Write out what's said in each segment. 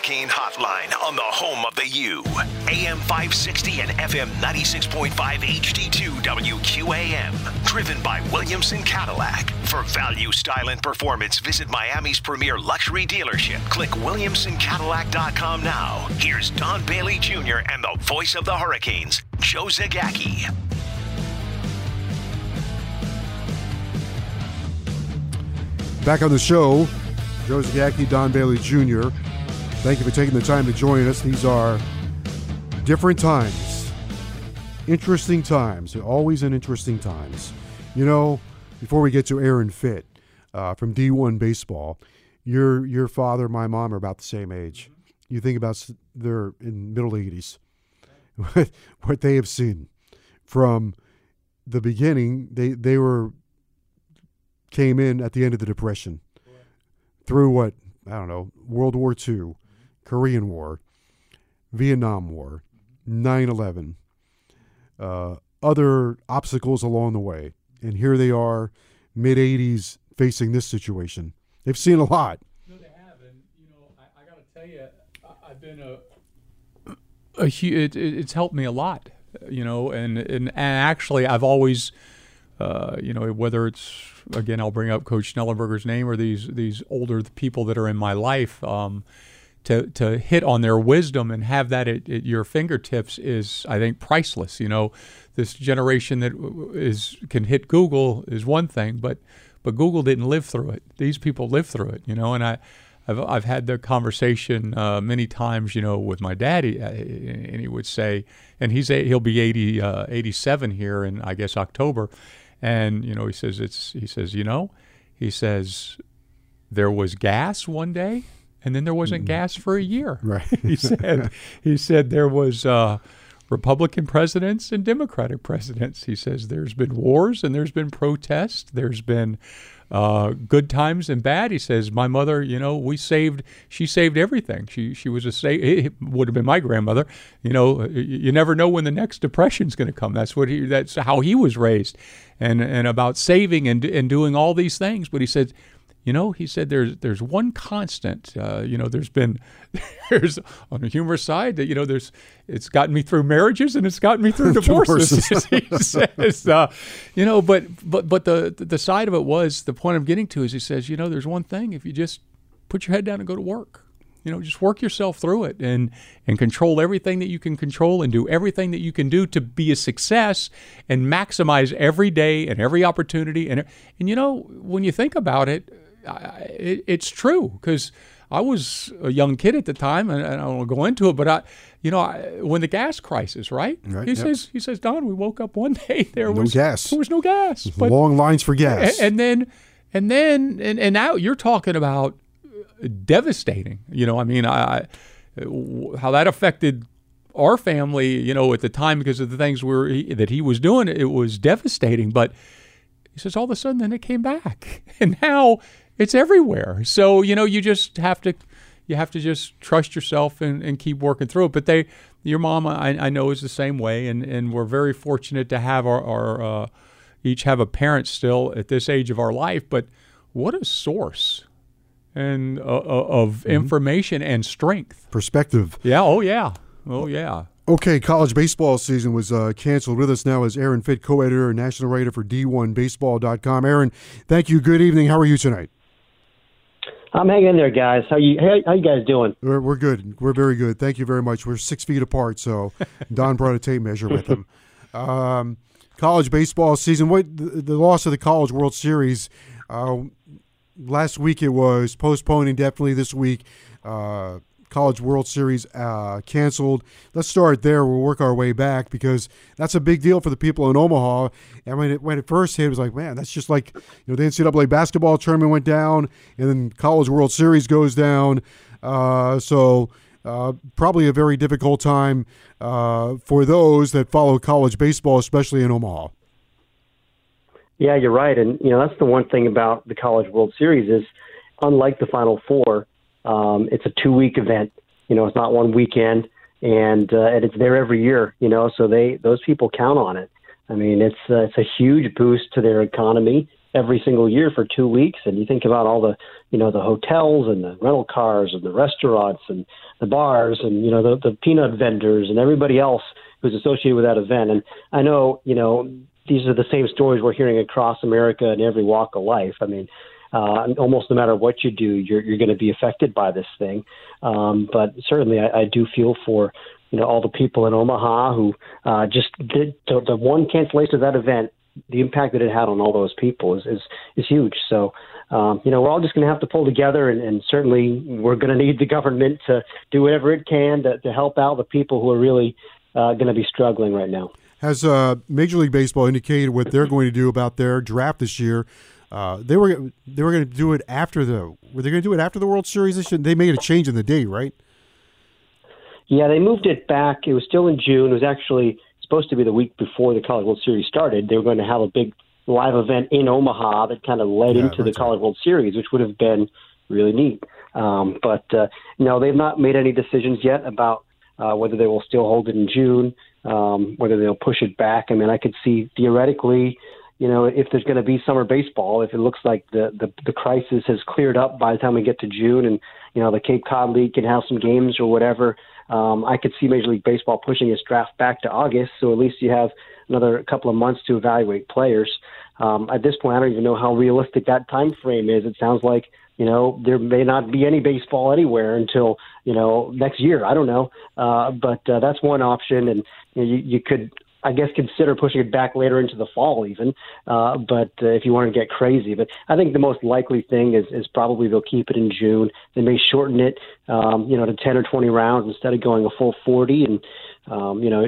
Hurricane Hotline on the home of the U. AM 560 and FM 96.5 HD2 WQAM. Driven by Williamson Cadillac. For value, style, and performance, visit Miami's premier luxury dealership. Click WilliamsonCadillac.com now. Here's Don Bailey Jr. and the voice of the Hurricanes, Joe Zagacki. Back on the show, Joe Zagacki, Don Bailey Jr. Thank you for taking the time to join us. These are different times, interesting times. Always in interesting times. You know, before we get to Aaron Fitt uh, from D1 Baseball, your your father, my mom are about the same age. You think about they're in middle 80s. what they have seen from the beginning, they they were came in at the end of the Depression through what I don't know World War II, Korean War, Vietnam War, 9/11, uh, other obstacles along the way, and here they are, mid 80s, facing this situation. They've seen a lot. No, they have, and you know, I, I got to tell you, I, I've been a, a it, it, it's helped me a lot, you know, and and, and actually, I've always, uh, you know, whether it's again, I'll bring up Coach Schnellenberger's name or these these older people that are in my life. Um, to, to hit on their wisdom and have that at, at your fingertips is, I think, priceless. You know, this generation that is can hit Google is one thing, but but Google didn't live through it. These people lived through it. You know, and I. I've, I've had the conversation uh, many times, you know, with my daddy, uh, and he would say, and he's he'll be 80, uh, 87 here in I guess October, and you know he says it's he says you know, he says there was gas one day, and then there wasn't gas for a year. Right. he said he said there was uh, Republican presidents and Democratic presidents. He says there's been wars and there's been protests. There's been uh, good times and bad. He says my mother, you know, we saved. She saved everything. She she was a sa- It would have been my grandmother. You know, you never know when the next depression's going to come. That's what he. That's how he was raised, and and about saving and and doing all these things. But he said. You know, he said there's there's one constant. Uh, you know, there's been there's on the humorous side that you know there's it's gotten me through marriages and it's gotten me through divorces. he says, uh, you know, but but but the the side of it was the point I'm getting to is he says, you know, there's one thing if you just put your head down and go to work. You know, just work yourself through it and and control everything that you can control and do everything that you can do to be a success and maximize every day and every opportunity and and you know when you think about it, I, it it's true because I was a young kid at the time and, and I don't want to go into it, but I, you know, I, when the gas crisis, right? Right, he yep. says he says Don, we woke up one day there No was gas. There was no gas, mm-hmm. but Long lines for gas. a- and then and then and, and now you're talking about uh, devastating you know i mean i, I how that affected our family you know at the time because of the things we were, he, that he was doing it was devastating but he says all of a sudden then it came back and now it's everywhere so you know you just have to you have to just trust yourself and, and keep working through it but they your mom I, I know is the same way and, and we're very fortunate to have our, our uh, each have a parent still at this age of our life but what a source and uh, uh, of information and strength Perspective. yeah oh yeah oh yeah Okay, college baseball season was uh, canceled. With us now is Aaron Fitt, co-editor and national writer for D1Baseball.com. Aaron, thank you. Good evening. How are you tonight? I'm hanging there, guys. How you how, how you guys doing? We're, we're good. We're very good. Thank you very much. We're six feet apart, so Don brought a tape measure with him. Um, college baseball season. What the, the, loss of the College World Series uh, last week? It was postponed indefinitely this week. Uh, College World Series uh, canceled. Let's start there. We'll work our way back because that's a big deal for the people in Omaha. And when it when it first hit, it was like, man, that's just like you know the NCAA basketball tournament went down, and then College World Series goes down. Uh, so. Uh, probably a very difficult time uh, for those that follow college baseball, especially in Omaha. Yeah, you're right, and you know that's the one thing about the College World Series is, unlike the Final Four, um, it's a two week event. You know, it's not one weekend, and uh, and it's there every year. You know, so they those people count on it. I mean, it's uh, it's a huge boost to their economy every single year for two weeks. And you think about all the you know the hotels and the rental cars and the restaurants and the bars and you know the, the peanut vendors and everybody else who's associated with that event. And I know you know these are the same stories we're hearing across America in every walk of life. I mean, uh, almost no matter what you do, you're, you're going to be affected by this thing. Um, but certainly, I, I do feel for you know all the people in Omaha who uh, just did the, the one cancellation of that event. The impact that it had on all those people is is, is huge. So. Um, you know, we're all just going to have to pull together, and, and certainly we're going to need the government to do whatever it can to, to help out the people who are really uh, going to be struggling right now. Has uh, Major League Baseball indicated what they're going to do about their draft this year? Uh, they were they were going to do it after the were they going to do it after the World Series? This They made a change in the date, right? Yeah, they moved it back. It was still in June. It was actually supposed to be the week before the College World Series started. They were going to have a big live event in Omaha that kind of led yeah, into the College World Series, which would have been really neat. Um, but uh, no, they've not made any decisions yet about uh, whether they will still hold it in June, um, whether they'll push it back. I mean, I could see theoretically you know, if there's going to be summer baseball, if it looks like the, the the crisis has cleared up by the time we get to June, and you know the Cape Cod League can have some games or whatever, um, I could see Major League Baseball pushing its draft back to August, so at least you have another couple of months to evaluate players. Um, at this point, I don't even know how realistic that time frame is. It sounds like you know there may not be any baseball anywhere until you know next year. I don't know, uh, but uh, that's one option, and you, know, you, you could I guess consider pushing it back later into the fall, even. Uh, but uh, if you want to get crazy, but I think the most likely thing is is probably they'll keep it in June. They may shorten it, um, you know, to ten or twenty rounds instead of going a full forty. And um, you know,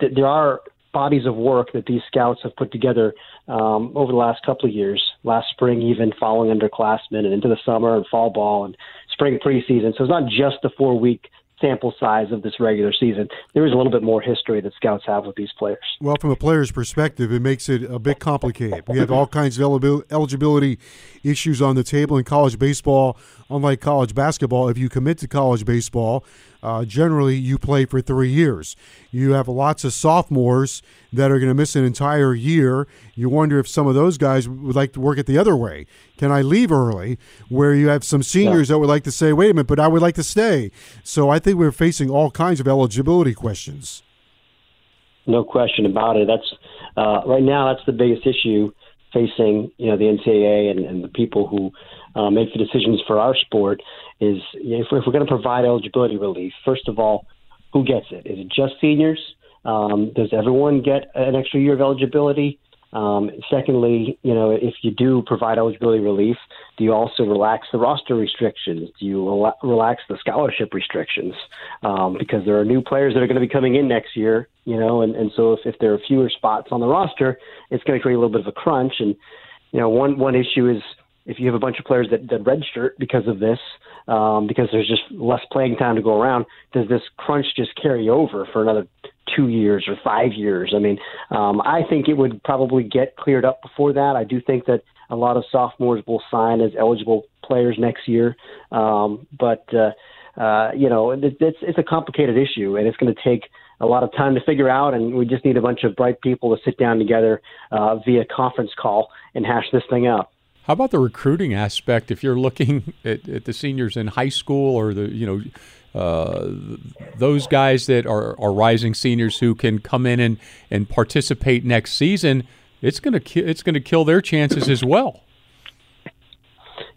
th- there are bodies of work that these scouts have put together um, over the last couple of years. Last spring, even following underclassmen, and into the summer and fall ball and spring preseason. So it's not just the four week sample size of this regular season. There is a little bit more history that scouts have with these players. Well, from a player's perspective, it makes it a bit complicated. We have all kinds of eligibility issues on the table in college baseball. Unlike college basketball, if you commit to college baseball, uh, generally you play for three years. You have lots of sophomores that are going to miss an entire year. You wonder if some of those guys would like to work it the other way. Can I leave early? Where you have some seniors yeah. that would like to say, wait a minute, but I would like to stay. So I think we're facing all kinds of eligibility questions. No question about it. That's uh, right now. That's the biggest issue facing you know the NCAA and, and the people who uh, make the decisions for our sport is if, if we're going to provide eligibility relief, first of all, who gets it? Is it just seniors? Um, does everyone get an extra year of eligibility? Um, secondly, you know, if you do provide eligibility relief, do you also relax the roster restrictions? Do you rela- relax the scholarship restrictions? Um, because there are new players that are going to be coming in next year, you know, and, and so if, if there are fewer spots on the roster, it's going to create a little bit of a crunch. And, you know, one, one issue is if you have a bunch of players that, that redshirt because of this, um, because there's just less playing time to go around, does this crunch just carry over for another two years or five years? I mean, um, I think it would probably get cleared up before that. I do think that a lot of sophomores will sign as eligible players next year, um, but uh, uh, you know, it, it's it's a complicated issue, and it's going to take a lot of time to figure out, and we just need a bunch of bright people to sit down together uh, via conference call and hash this thing out. How about the recruiting aspect? If you're looking at, at the seniors in high school or the you know uh, those guys that are, are rising seniors who can come in and, and participate next season, it's gonna ki- it's gonna kill their chances as well.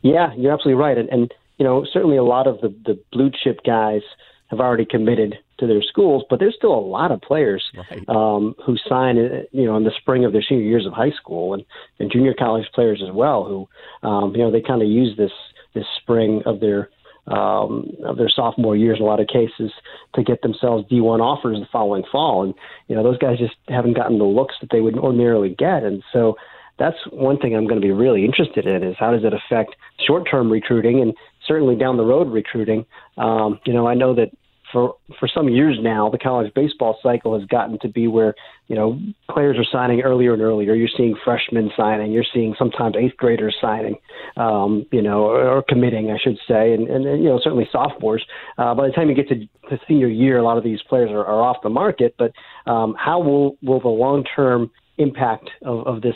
Yeah, you're absolutely right, and, and you know, certainly a lot of the, the blue chip guys have already committed to their schools, but there's still a lot of players right. um, who sign, you know, in the spring of their senior years of high school, and, and junior college players as well, who, um, you know, they kind of use this this spring of their um, of their sophomore years in a lot of cases to get themselves D1 offers the following fall, and you know, those guys just haven't gotten the looks that they would ordinarily get, and so that's one thing I'm going to be really interested in is how does it affect short-term recruiting and certainly down the road recruiting. Um, you know, I know that for for some years now, the college baseball cycle has gotten to be where you know players are signing earlier and earlier. You're seeing freshmen signing. You're seeing sometimes eighth graders signing. Um, you know, or, or committing, I should say, and, and you know certainly sophomores. Uh, by the time you get to the senior year, a lot of these players are, are off the market. But um, how will will the long term impact of, of this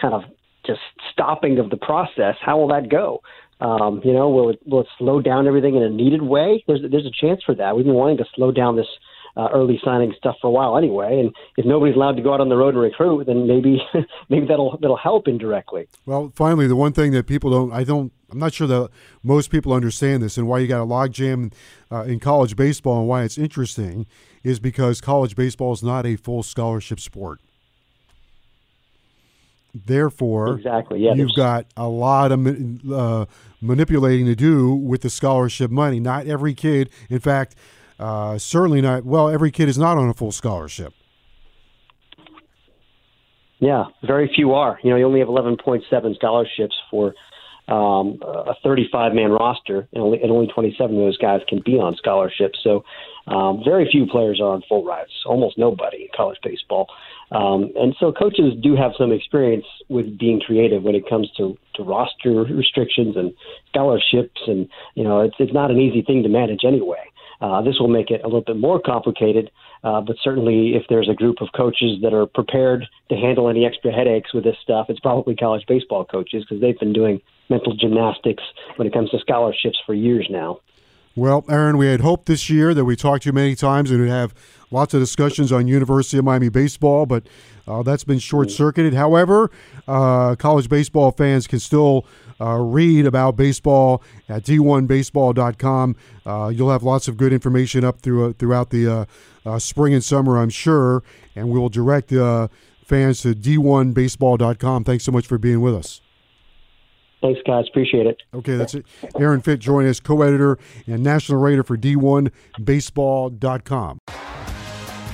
kind of just stopping of the process? How will that go? Um, you know, will it will it slow down everything in a needed way? There's there's a chance for that. We've been wanting to slow down this uh, early signing stuff for a while anyway. And if nobody's allowed to go out on the road and recruit, then maybe maybe that'll that'll help indirectly. Well, finally, the one thing that people don't, I don't, I'm not sure that most people understand this and why you got a logjam uh, in college baseball and why it's interesting is because college baseball is not a full scholarship sport. Therefore, exactly, yeah, you've got a lot of uh, manipulating to do with the scholarship money. Not every kid, in fact, uh, certainly not. Well, every kid is not on a full scholarship. Yeah, very few are. You know, you only have 11.7 scholarships for um, a 35 man roster, and only, and only 27 of those guys can be on scholarship. So, um, very few players are on full rides, almost nobody in college baseball. Um, and so, coaches do have some experience with being creative when it comes to, to roster restrictions and scholarships. And, you know, it's, it's not an easy thing to manage anyway. Uh, this will make it a little bit more complicated uh, but certainly, if there's a group of coaches that are prepared to handle any extra headaches with this stuff, it's probably college baseball coaches because they've been doing mental gymnastics when it comes to scholarships for years now. Well, Aaron, we had hoped this year that we talked to you many times and we'd have lots of discussions on University of Miami baseball, but uh, that's been short circuited. However, uh, college baseball fans can still uh, read about baseball at d1baseball.com. Uh, you'll have lots of good information up through, uh, throughout the uh, uh, spring and summer, I'm sure, and we will direct fans to d1baseball.com. Thanks so much for being with us. Thanks, guys. Appreciate it. Okay, that's it. Aaron Fitt joining us, co-editor and national writer for D1Baseball.com.